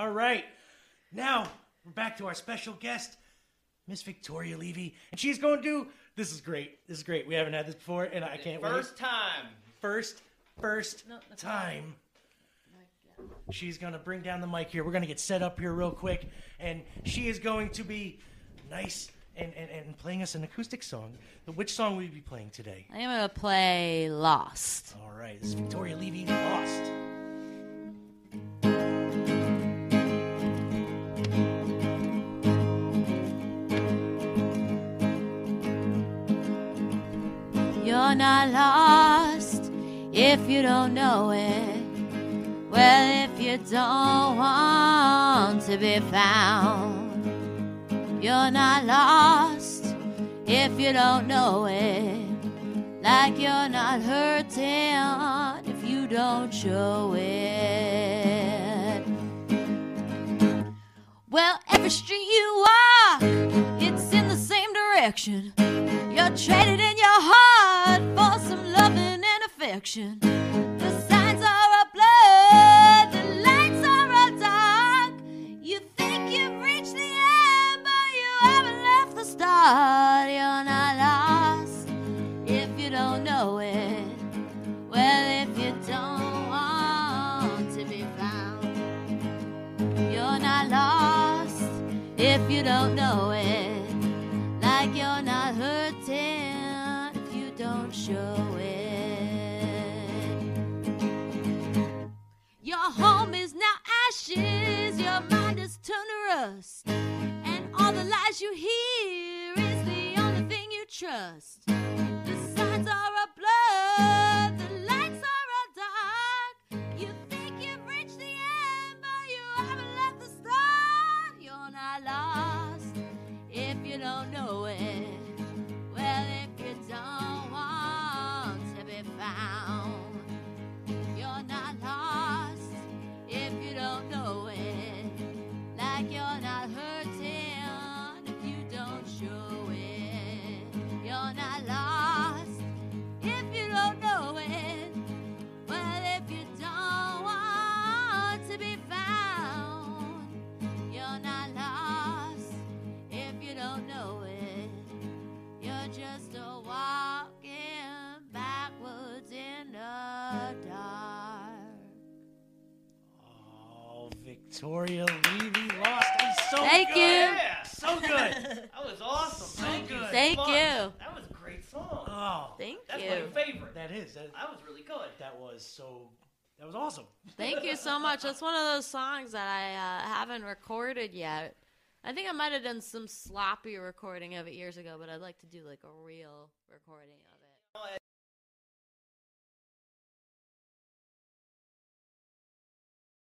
All right. Now, we're back to our special guest, Miss Victoria Levy. And she's going to do this is great. This is great. We haven't had this before, and I can't wait. First wait. time. First, first No, that's time. She's going to bring down the mic here. We're going to get set up here real quick. And she is going to be nice and, and, and playing us an acoustic song. Which song will you be playing today? I am gonna play Lost. All right, this is Victoria Levy, Lost. You're not lost if you don't know it. Well, if you don't want to be found, you're not lost if you don't know it. Like you're not hurting if you don't show it. Well, every street you walk, it's in the same direction. You're traded and. The signs are a blur, the lights are all dark. You think you've reached the end, but you haven't left the start. You're not lost if you don't know it. Well, if you don't want to be found, you're not lost if you don't know it. Like you're not hurting if you don't show home is now ashes, your mind is turned to rust, and all the lies you hear is the only thing you trust. The signs are a blur, the lights are all dark. You think you've reached the end, but you haven't left the start. You're not lost if you don't know Victoria Levy, Lost. So Thank good. you. Yeah. So good. That was awesome. So Thank you. good. so Thank much. you. That was a great song. Oh, Thank That's you. That's my favorite. that is. That, That was really good. that was so. That was awesome. Thank you so much. That's one of those songs that I uh, haven't recorded yet. I think I might have done some sloppy recording of it years ago, but I'd like to do like a real recording of it.